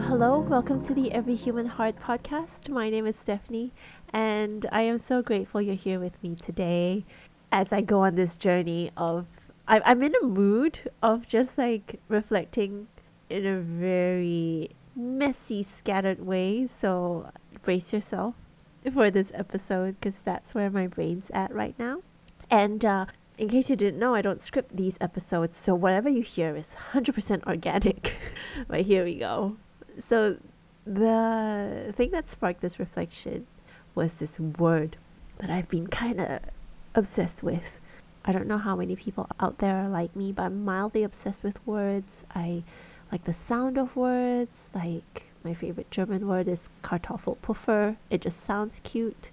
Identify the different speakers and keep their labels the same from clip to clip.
Speaker 1: hello. Welcome to the Every Human Heart podcast. My name is Stephanie, and I am so grateful you're here with me today as I go on this journey of. I'm in a mood of just like reflecting in a very messy, scattered way. So brace yourself for this episode because that's where my brain's at right now. And uh, in case you didn't know, I don't script these episodes, so whatever you hear is 100% organic. but here we go. So, the thing that sparked this reflection was this word that I've been kind of obsessed with. I don't know how many people out there are like me, but I'm mildly obsessed with words. I like the sound of words. Like my favorite German word is Kartoffelpuffer. It just sounds cute.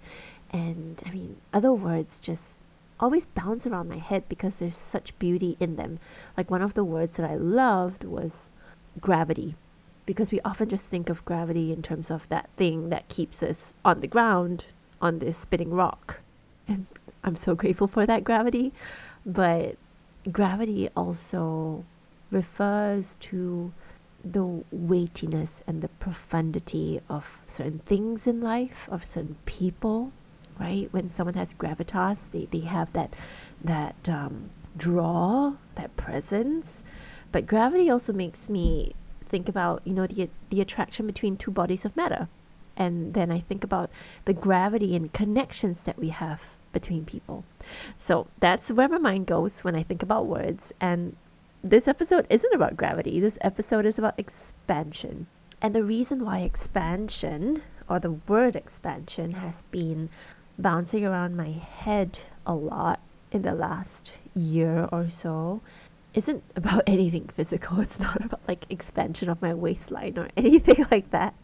Speaker 1: And I mean, other words just always bounce around my head because there's such beauty in them. Like one of the words that I loved was gravity because we often just think of gravity in terms of that thing that keeps us on the ground on this spinning rock. And I'm so grateful for that gravity. But gravity also refers to the weightiness and the profundity of certain things in life, of certain people, right? When someone has gravitas, they, they have that that um, draw, that presence. But gravity also makes me think about you know the the attraction between two bodies of matter, and then I think about the gravity and connections that we have between people. So that's where my mind goes when I think about words. And this episode isn't about gravity. This episode is about expansion. And the reason why expansion or the word expansion has been bouncing around my head a lot in the last year or so isn't about anything physical. It's not about like expansion of my waistline or anything like that.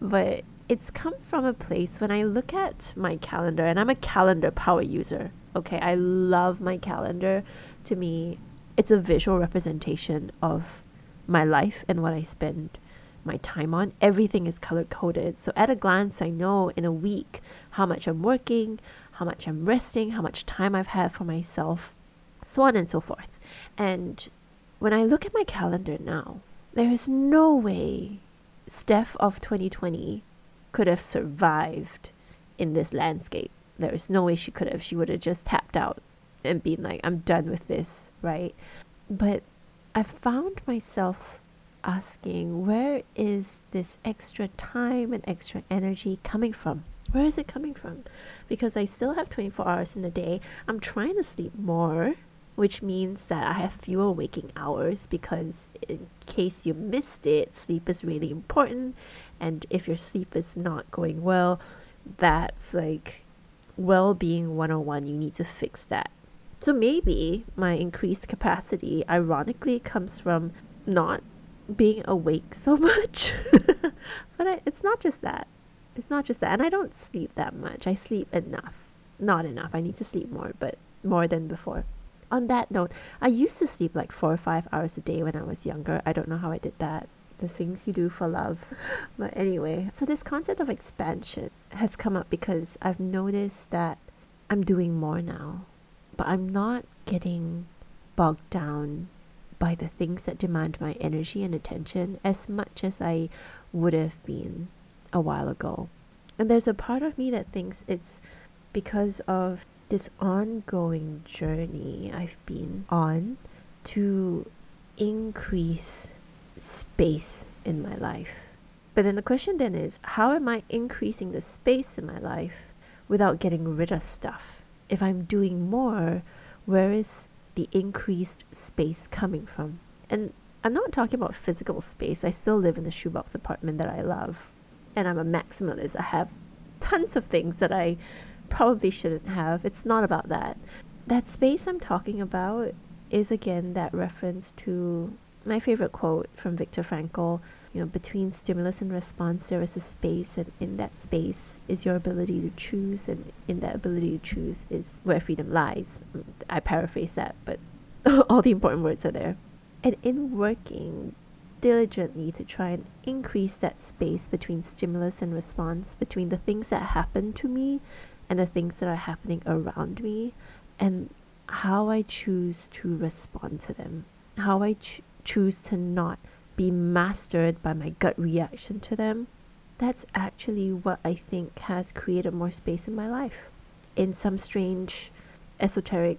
Speaker 1: But it's come from a place when I look at my calendar, and I'm a calendar power user. Okay, I love my calendar. To me, it's a visual representation of my life and what I spend my time on. Everything is color coded. So at a glance, I know in a week how much I'm working, how much I'm resting, how much time I've had for myself, so on and so forth. And when I look at my calendar now, there is no way Steph of 2020 could have survived in this landscape. There is no way she could have. She would have just tapped out and been like, I'm done with this, right? But I found myself asking, where is this extra time and extra energy coming from? Where is it coming from? Because I still have 24 hours in a day. I'm trying to sleep more which means that I have fewer waking hours because, in case you missed it, sleep is really important. And if your sleep is not going well, that's like well being 101. You need to fix that. So maybe my increased capacity, ironically, comes from not being awake so much. but I, it's not just that. It's not just that. And I don't sleep that much. I sleep enough. Not enough. I need to sleep more, but more than before on that note, I used to sleep like four or five hours a day when I was younger. I don't know how I did that. The things you do for love. But anyway, so this concept of expansion has come up because I've noticed that I'm doing more now, but I'm not getting bogged down by the things that demand my energy and attention as much as I would have been a while ago. And there's a part of me that thinks it's because of this ongoing journey I've been on to increase space in my life. But then the question then is how am I increasing the space in my life without getting rid of stuff? If I'm doing more, where is the increased space coming from? And I'm not talking about physical space. I still live in the shoebox apartment that I love. And I'm a maximalist. I have tons of things that I probably shouldn't have. It's not about that. That space I'm talking about is again that reference to my favorite quote from Viktor Frankl. You know, between stimulus and response, there is a space, and in that space is your ability to choose, and in that ability to choose is where freedom lies. I paraphrase that, but all the important words are there. And in working diligently to try and increase that space between stimulus and response, between the things that happen to me and the things that are happening around me and how I choose to respond to them, how I ch- choose to not be mastered by my gut reaction to them, that's actually what I think has created more space in my life in some strange, esoteric,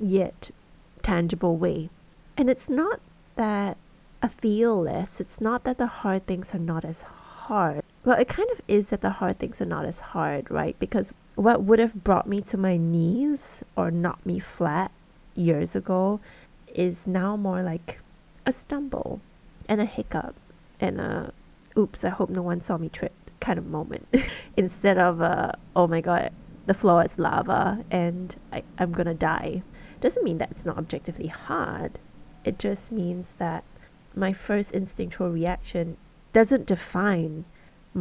Speaker 1: yet tangible way. And it's not that I feel less, it's not that the hard things are not as hard. Well, it kind of is that the hard things are not as hard, right? Because what would have brought me to my knees or knocked me flat years ago is now more like a stumble and a hiccup and a oops, I hope no one saw me trip kind of moment instead of a oh my god, the floor is lava and I, I'm gonna die. Doesn't mean that it's not objectively hard. It just means that my first instinctual reaction doesn't define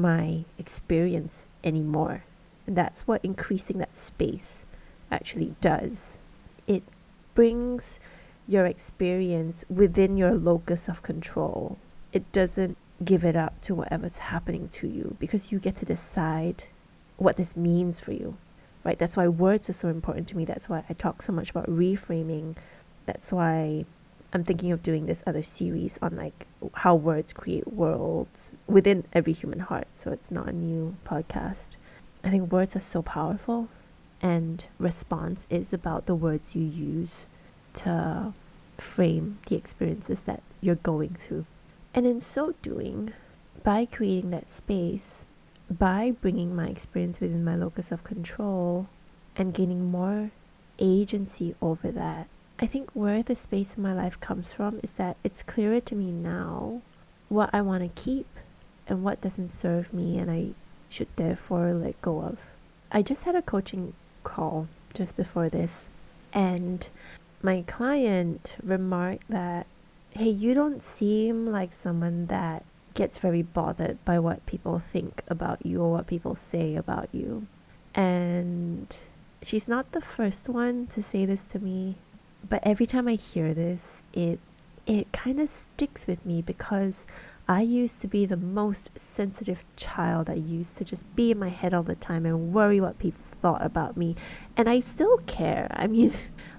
Speaker 1: my experience anymore. And that's what increasing that space actually does. It brings your experience within your locus of control. It doesn't give it up to whatever's happening to you because you get to decide what this means for you. Right? That's why words are so important to me. That's why I talk so much about reframing. That's why I'm thinking of doing this other series on like how words create worlds within every human heart. So it's not a new podcast. I think words are so powerful and response is about the words you use to frame the experiences that you're going through. And in so doing, by creating that space, by bringing my experience within my locus of control and gaining more agency over that, I think where the space in my life comes from is that it's clearer to me now what I want to keep and what doesn't serve me and I should therefore let go of. I just had a coaching call just before this and my client remarked that hey you don't seem like someone that gets very bothered by what people think about you or what people say about you and she's not the first one to say this to me but every time I hear this, it it kind of sticks with me because I used to be the most sensitive child. I used to just be in my head all the time and worry what people thought about me. And I still care. I mean,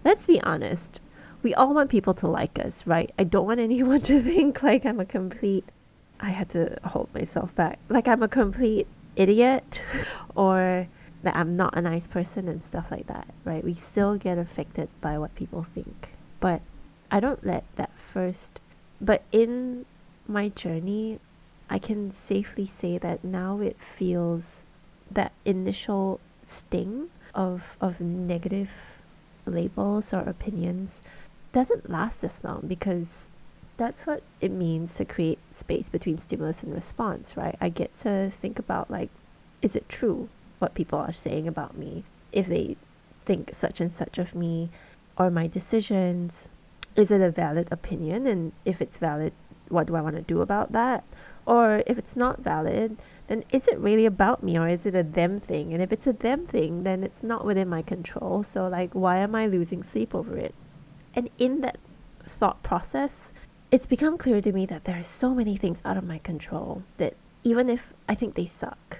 Speaker 1: let's be honest. We all want people to like us, right? I don't want anyone to think like I'm a complete I had to hold myself back. Like I'm a complete idiot or that I'm not a nice person and stuff like that, right? We still get affected by what people think. But I don't let that first. But in my journey, I can safely say that now it feels that initial sting of of negative labels or opinions doesn't last as long because that's what it means to create space between stimulus and response, right? I get to think about like, is it true? What people are saying about me, if they think such and such of me or my decisions. Is it a valid opinion? And if it's valid, what do I want to do about that? Or if it's not valid, then is it really about me or is it a them thing? And if it's a them thing, then it's not within my control. So, like, why am I losing sleep over it? And in that thought process, it's become clear to me that there are so many things out of my control that even if I think they suck,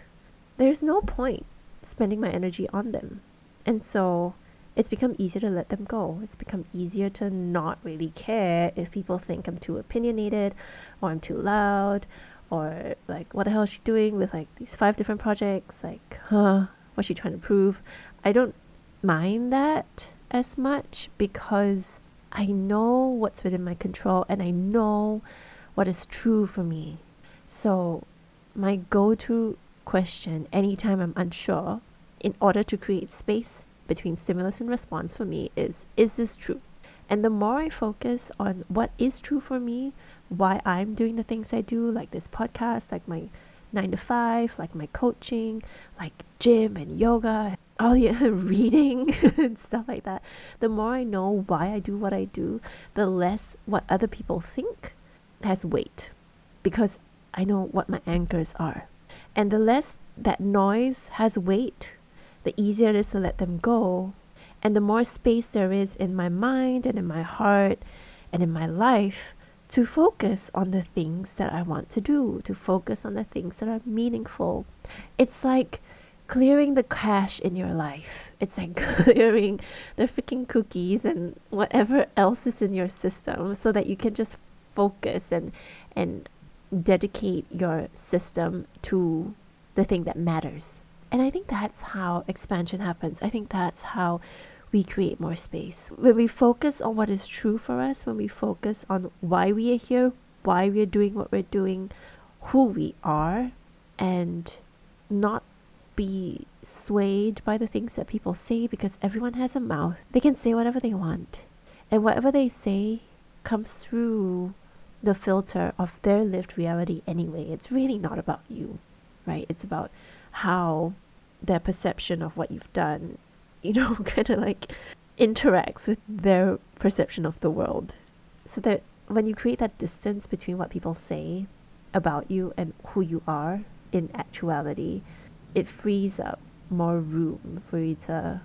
Speaker 1: there's no point spending my energy on them. And so it's become easier to let them go. It's become easier to not really care if people think I'm too opinionated or I'm too loud or like what the hell is she doing with like these five different projects? Like, huh, what's she trying to prove? I don't mind that as much because I know what's within my control and I know what is true for me. So my go to question anytime I'm unsure in order to create space between stimulus and response for me is is this true? And the more I focus on what is true for me, why I'm doing the things I do, like this podcast, like my nine to five, like my coaching, like gym and yoga, all the reading and stuff like that, the more I know why I do what I do, the less what other people think has weight because I know what my anchors are. And the less that noise has weight, the easier it is to let them go. And the more space there is in my mind and in my heart and in my life to focus on the things that I want to do, to focus on the things that are meaningful. It's like clearing the cache in your life. It's like clearing the freaking cookies and whatever else is in your system so that you can just focus and and dedicate your system to the thing that matters. And I think that's how expansion happens. I think that's how we create more space. When we focus on what is true for us, when we focus on why we are here, why we are doing what we're doing, who we are, and not be swayed by the things that people say because everyone has a mouth. They can say whatever they want. And whatever they say comes through the filter of their lived reality anyway. It's really not about you, right? It's about how their perception of what you've done, you know, kind of like interacts with their perception of the world. So that when you create that distance between what people say about you and who you are in actuality, it frees up more room for you to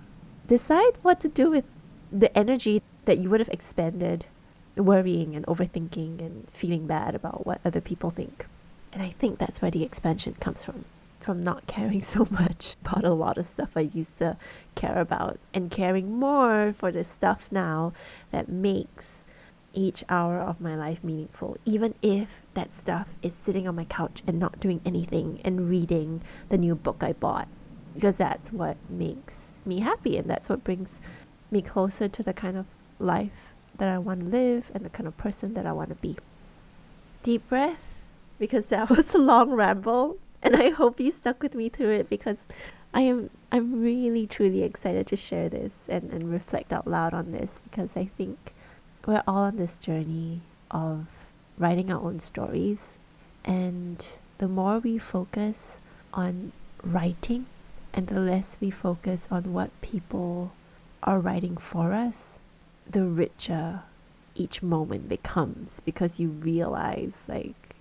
Speaker 1: decide what to do with the energy that you would have expended worrying and overthinking and feeling bad about what other people think. And I think that's where the expansion comes from. From not caring so much about a lot of stuff I used to care about and caring more for the stuff now that makes each hour of my life meaningful, even if that stuff is sitting on my couch and not doing anything and reading the new book I bought. Because that's what makes me happy and that's what brings me closer to the kind of life that I want to live and the kind of person that I want to be. Deep breath, because that was a long ramble, and I hope you stuck with me through it because I am I'm really truly excited to share this and, and reflect out loud on this because I think we're all on this journey of writing our own stories and the more we focus on writing and the less we focus on what people are writing for us the richer each moment becomes because you realize like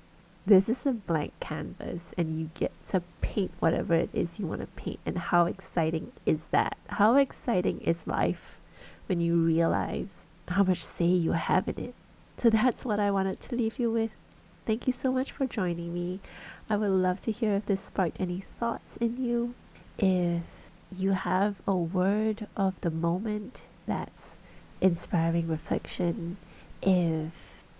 Speaker 1: this is a blank canvas and you get to paint whatever it is you want to paint and how exciting is that? How exciting is life when you realize how much say you have in it? So that's what i wanted to leave you with. Thank you so much for joining me. I would love to hear if this sparked any thoughts in you. If you have a word of the moment that's inspiring reflection if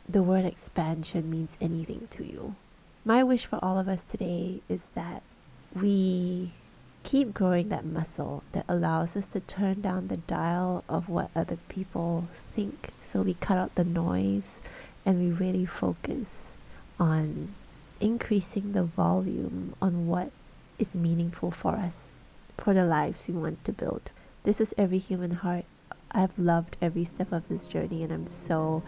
Speaker 1: the word expansion means anything to you. My wish for all of us today is that we keep growing that muscle that allows us to turn down the dial of what other people think so we cut out the noise and we really focus on increasing the volume on what is meaningful for us for the lives we want to build. This is every human heart I've loved every step of this journey, and I'm so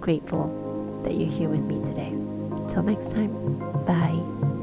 Speaker 1: grateful that you're here with me today. Until next time, bye.